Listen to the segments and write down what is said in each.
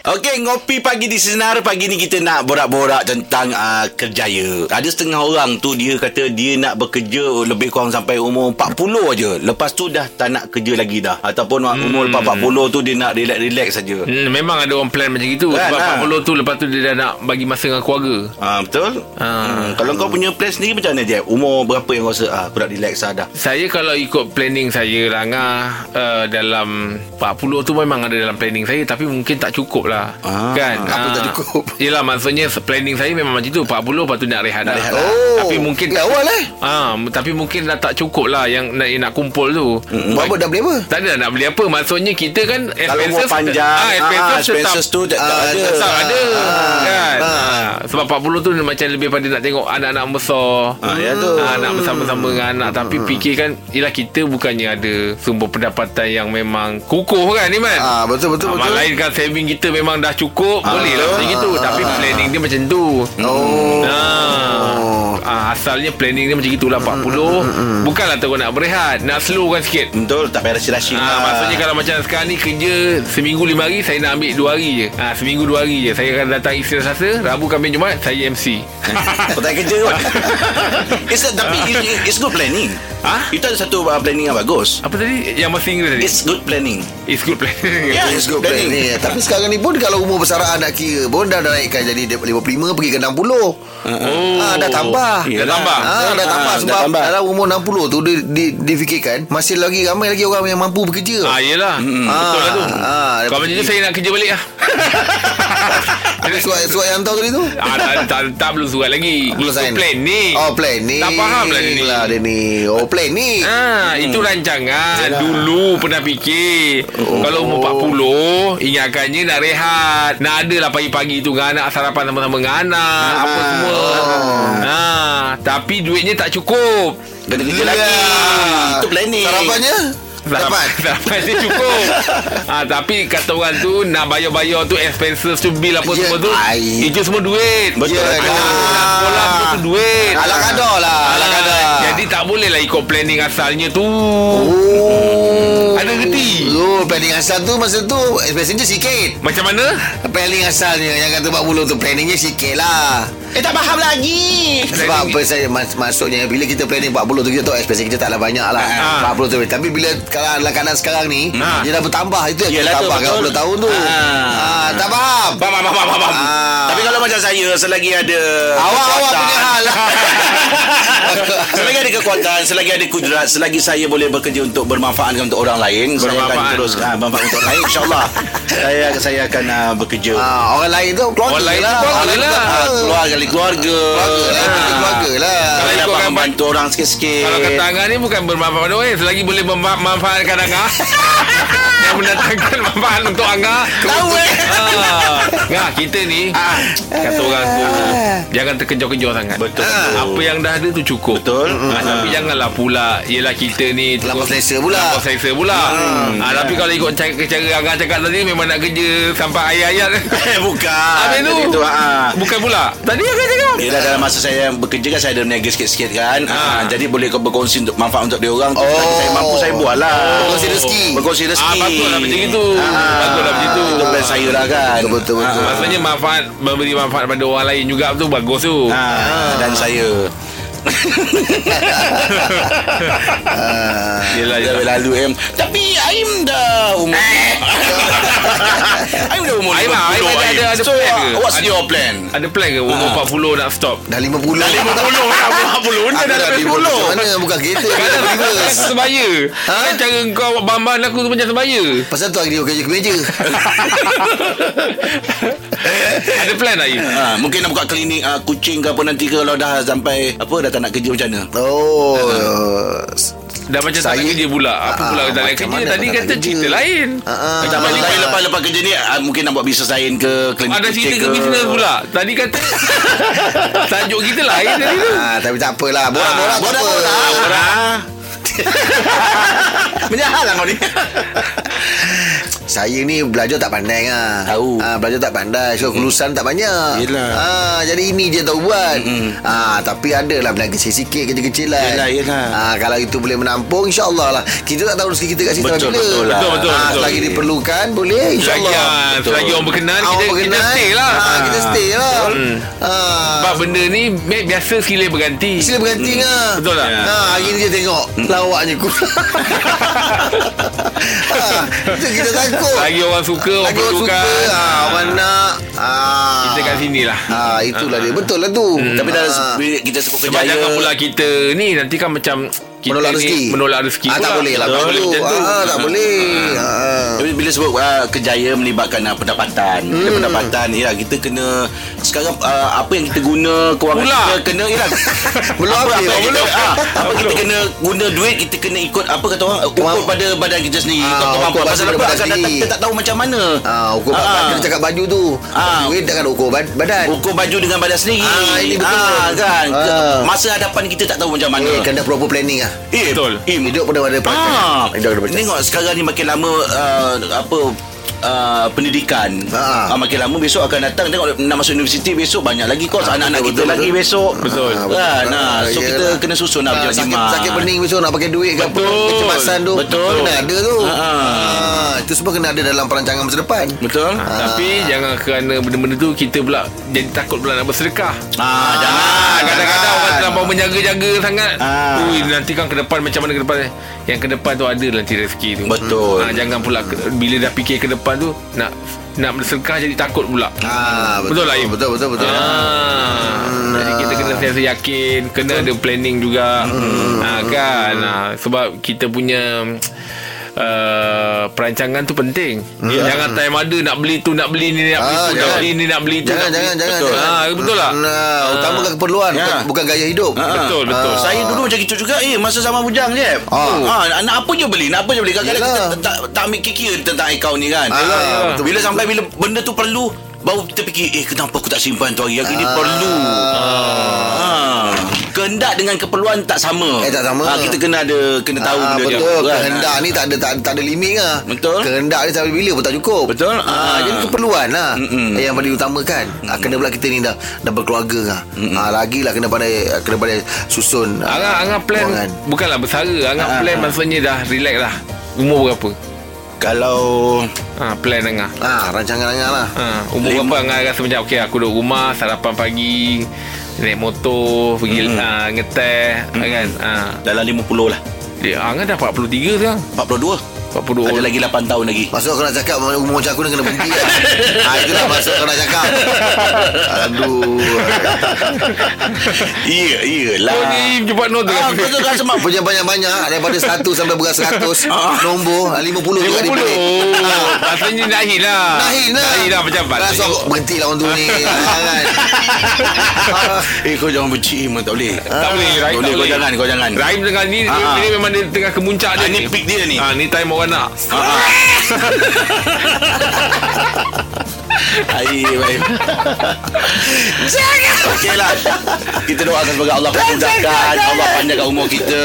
Okey, ngopi pagi di Senar. Pagi ni kita nak borak-borak tentang uh, kerjaya. Ada setengah orang tu dia kata dia nak bekerja lebih kurang sampai umur 40 aja. Lepas tu dah tak nak kerja lagi dah. Ataupun hmm. umur lepas 40 tu dia nak relax-relax saja. Hmm, memang ada orang plan macam itu Kan, Sebab ha. 40 tu Lepas tu dia dah nak Bagi masa dengan keluarga Ah betul? Ah. Hmm. Kalau kau punya plan sendiri macam mana je? Umur berapa yang kau rasa ah aku nak relax dah dah. Saya kalau ikut planning saya lah Ngah uh, Dalam 40 tu memang ada dalam planning saya Tapi mungkin tak cukup lah Ah, Kan? Apa Ah, tak cukup? Yelah maksudnya Planning saya memang macam tu. 40 lepas tu nak rehat dah. rehat Oh. Tapi mungkin Dah awal eh? Ah, Tapi mungkin dah tak cukup lah Yang nak, yang nak kumpul tu. Buat apa? Dah beli apa? Tak ada nak beli apa. Maksudnya kita kan Kalau umur panjang, ah, expenses, ah, expenses tetap, tu tak, Ah, ada. Tetap ada. Kan? Ah. ah. Sebab 40 tu macam lebih pada nak tengok Anak-anak besar. Ah, ya tu. ah, Nak bersama-sama dengan anak. Tapi fikirkan Yelah kita bukannya ada Sumber pendapatan yang memang Kukuh kan ni man Ah betul betul Ah, betul. Malain kan saving kita memang dah cukup Boleh lah macam gitu. Tapi planning dia macam tu. Oh. Ah, ah, asalnya planning dia macam gitulah 40 Bukanlah terus nak berehat Nak slowkan sikit. Betul, tak payah rasi-rasi Ah, maksudnya kalau macam sekarang ni kerja seminggu lima hari saya nak ambil dua hari je. Ah, seminggu dua hari je. Saya akan datang Isnin Selasa, Rabu Khamis Jumaat saya MC. Kau tak kerja kot. It's, Tapi it- it's good planning Ah? Itu ada satu uh, planning yang bagus Apa tadi? Yang masih Inggeris tadi? It's good planning It's good plan. Yeah, It's good plan ni. Tapi sekarang ni pun Kalau umur bersaraan nak kira pun Dah, naikkan jadi 55 Pergi ke 60 Oh. Ah, dah tambah. Dah tambah. Ah, dah tambah Ah, sebab dah tambah. dalam umur 60 tu dia, dia, difikirkan masih lagi ramai lagi orang yang mampu bekerja. Ah, yelah. Hmm. Betul lah tu. Ah, Kalau macam tu saya nak kerja balik lah. Ada surat surat yang hantar tadi tu? ah, tak, tak, tak, belum surat lagi. Belum sign. plan ni. Oh plan ni. Tak faham lah dia ni. Lah dia ni. Oh plan ni. Ah, itu rancangan. Dulu pernah fikir oh. Kalau umur 40 Ingatkannya nak rehat. Nak ada lah pagi-pagi tu Dengan anak sarapan sama-sama dengan anak Apa semua. Ah, Tapi duitnya tak cukup. Kena kerja lagi. Ya. Itu planning. Sarapannya? Dapat. Sarapan dia cukup ah, Tapi kata orang tu Nak bayar-bayar tu Expenses tu Bil apa Ya, semua tu ai. Itu semua duit Betul. Ya, Anak sekolah tu duit Ala kadar lah. Ala Ah, kadar. Jadi tak boleh lah ikut planning asalnya tu Oh. Ada reti. Oh, planning asal tu masa tu expense sikit. Macam mana? Planning asalnya yang kata 40 tu planningnya sikit lah. Eh tak faham lagi Sebab apa saya mas, maksudnya bila kita planning 40 tu kita tahu expense kita taklah banyak lah. Ah. 40 tu. Tapi bila kalau dalam keadaan sekarang ni Ah. dia dah bertambah itu yang Yelah kita tu, tambah betul. 40 tahun tu. Ah. Ah, tak faham. Faham, faham, faham, faham. Ah. Tapi kalau macam saya Selagi ada Awak-awak kekuatan, punya hal. Selagi ada kekuatan Selagi ada kudrat Selagi saya boleh bekerja Untuk bermanfaatkan Untuk orang lain Saya akan Bermanfaat. terus ah, Bermanfaat untuk orang lain InsyaAllah saya, saya akan ah, bekerja Ah, orang lain tu keluarga Orang lain tu lah. keluarga Orang lah. Ah, tu Keluarga keluarga lah. Ah. Keluarga lah. Kalau dapat membantu orang sikit-sikit Kalau kata Angah ni bukan bermanfaat pada orang Selagi boleh memanfaatkan Angah Yang mendatangkan manfaat untuk Angah Tahu eh ah. Ngah kita ni Kata orang tu Jangan terkejar-kejar sangat Betul Apa yang dah ada tu cukup Betul. ah, Tapi janganlah pula Yelah kita ni terus- selesa pula. Terlampau selesa pula ah, Tapi kalau ikut cara, cara Angah cakap tadi Memang nak kerja Sampai ayat-ayat Eh bukan Habis tu tu ah. Bukan pula Tadi Angah cakap Yelah dalam masa saya bekerja kan Saya ada berniaga sikit-sikit kan ha. Jadi boleh kau berkongsi Untuk manfaat untuk dia orang. Oh. Saya mampu saya buat lah Berkongsi rezeki. Berkongsi rezeki Ah, baguslah macam itu. Ah. Baguslah macam itu. Itu plan saya lah kan Betul, betul, betul. Ah. Maksudnya manfaat Memberi manfaat pada orang lain juga tu Bagus tu. Ah, Dan saya Yelah Dah yelah. lalu em. Tapi Aim dah umur Aim dah umur Aim, Aim 50, ada- Aim. ada- ada So plan ke? what's Ada- your plan? Ada plan ke? Umur 40 nak stop? Dah 50 Dah 50 dah 50 Dah dah Macam 50 mana? Bukan kereta Kan reverse. sebaya. Ha? Kan cara kau Bamban aku tu macam sebaya. Pasal tu hari dia kerja ke meja. Ada plan Aim? Ha, mungkin nak buka klinik uh, kucing ke apa nanti kalau dah sampai apa dah tak nak kerja macam mana? Oh. Dah macam tak nak Saya- kerja pula. Apa Ah, pula tak nak kerja? mana Tadi kata kerja? cerita lain. Ah, ah. Macam mana lepas, lepas, lepas kerja ni uh, mungkin nak buat bisnes lain ke klinik Ada cerita ke? bisnes pula. Tadi kata Tajuk kita lain tadi tu. Ah, Tapi tak apalah. Borak-borak Borak apa? borak. Borak. Menyahal lah kau ni. Saya ni belajar tak pandai ah. Tahu. Ah, belajar tak pandai. So kelulusan tak banyak. Yelah. Ah, jadi ini je tahu buat. Ah, tapi adalah berniaga sikit-sikit kecil-kecilan. Yelah, yelah. Ah, kalau itu boleh menampung insya-Allah lah. Kita tak tahu rezeki kita kat situ Betul, bila. betul lah. Betul, betul, Ah, betul. selagi diperlukan boleh insya-Allah. Selagi, Betul. selagi orang berkenan, kita- orang kita berkenan, stay lah. Ah, kita stay lah. Hmm. Ah. Sebab benda ni biasa silih berganti Sila berganti hmm. ngah. Betul tak? Ha, hari ni dia tengok lawaknya ku. ha, kita takut. Lagi orang suka Orang Lagi orang suka. perlukan Ha, orang nak. Ha. Kita kat sini lah Ha, itulah dia. Betul lah tu. Tapi dah Ha. kita sebut Sebab kejaya jangan pula kita Ni nanti kan macam kita Menolak rezeki. Menolak rezeki Ah, tak boleh lah. Tak boleh macam tu Ah, tak boleh. Ha. Tapi bila sebut uh, kejaya melibatkan uh, pendapatan. Hmm. Bila pendapatan ya kita kena sekarang uh, apa yang kita guna kewangan Pula. kita kena ya Belum apa, habis, apa, belum. kita, ah, apa kita kena guna duit kita kena ikut apa kata orang ukur Kemamp- pada badan kita sendiri Ah, ikut kemampuan ukur pasal pada apa akan datang kita tak tahu macam mana Ha, ukur Ah. badan. Kita cakap baju tu. Ah. Duit takkan ukur bad- badan. ukur baju dengan badan sendiri Ah, ini betul. ah, kan Ah. masa hadapan kita tak tahu macam mana Eh, kena proper planning ah. Eh, Betul. eh, Hidup pun ada perancangan. Ah, Hidup perancangan. tengok sekarang ni makin lama uh, apa uh, pendidikan Ha. uh, makin lama besok akan datang tengok nak masuk universiti besok banyak lagi kos Ah, anak-anak betul, kita betul, lagi betul. besok Betul. Ah, kan betul. nah, so Ah, kita yelah. kena susun lah Ah, berjimat sakit, sakit pening besok nak pakai duit ke apa Betul. kecemasan tu Betul. kena ada tu Ah, ah. Ah, itu semua kena ada dalam perancangan masa depan betul Ha, Tapi jangan kerana benda-benda tu Kita pula Jadi takut pula nak bersedekah ah, jangan Ah, kadang-kadang orang terlampau menjaga-jaga sangat. Ah. Ui, nanti kan ke depan macam mana ke depan. Yang ke depan tu ada nanti rezeki tu. Betul. Ah, jangan pula ke, bila dah fikir ke depan tu nak nak bersedekah jadi takut pula. Ah, Betul lah, Im? Betul betul betul. Ah, jadi kita kena sentiasa yakin, kena ada planning juga. Ah, kan. Ah, sebab kita punya Uh, perancangan tu penting Jangan time ada Nak beli tu Nak beli ni Nak beli Ah, tu Nak jangan. beli ni Nak beli tu Jangan nak jangan beli. jangan. Betul, jangan. Ah, betul tak Nah, utamakan keperluan Ya. bukan, bukan gaya hidup. Ah, Betul betul Ah, Saya dulu macam gitu juga Eh masa zaman bujang je Ah. ah. Nak apa je beli Nak apa je beli Kadang-kadang kita tak, tak ambil kikir Tentang akaun ni kan Ah, Ah, betul. Bila sampai Bila benda tu perlu Baru kita fikir Eh kenapa aku tak simpan tu hari Hari ni Ah. perlu ah. Kehendak dengan keperluan tak sama Eh, tak sama. ah, Kita kena ada Kena tahu Ah, benda betul. tu kan? Kehendak ni tak ada tak, tak ada limit lah. Betul. Kehendak ni sampai bila pun tak cukup. Betul. Ah, Ah. jadi keperluan lah Mm-mm. yang paling utamakan. Ah, kena pula kita ni dah dah berkeluarga lah. Ah, lagi lah kena pandai kena pandai susun. ah, Angah, Angah plan kewangan. Bukanlah bersara Angah Ah, plan ah. maksudnya dah relax lah Umur berapa? Kalau Ha, plan Angah Ah, rancangan Angah lah. ha, Umur Lima. berapa Angah rasa macam Okay aku duduk rumah Sarapan pagi Naik motor Pergi Mm. ha, ngeteh kan? Ha. Dalam 50 lah. Dia, Angah dah 43 sekarang. 42 42 Ada lagi 8 tahun lagi. Masuk kau nak cakap Umur macam aku ni kena berhenti lah. Ha, Itulah masuk kau nak cakap. Aduh Iya Iyalah. Oh ni cepat note Ah, betul kan sebab Punya banyak-banyak. Daripada 1 sampai berat 100 Nombor ah, 50 juga 50 dipilih oh, Maksudnya Nahin lah. Nahin lah. Nahin lah pejabat Rasa aku berhenti lah orang tu ni. Ah, kan? Eh kau jangan benci Iman tak boleh. Tak boleh Rahim Boleh, tak kau jangan, kau jangan. Rahim tengah ni Ah, dia, ah. memang dia tengah kemuncak dia Ah, ni. peak dia ni. ah, Ni time orang nak ah. Air baik. Jangan. Okey lah. Kita doakan semoga Allah memudahkan. Allah panjangkan umur kita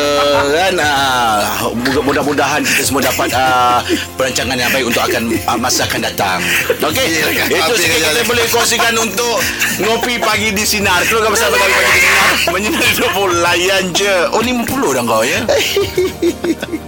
kan? Ah, Mudah-mudahan kita semua dapat ah, Perancangan yang baik Untuk akan ah, masa akan datang. Okey Itu sikit kita boleh kongsikan Untuk Ngopi pagi di Sinar. Keluarga bersama kami pagi di Sinar. Menyinari 20 Layan je. Oh 50 dah kau ya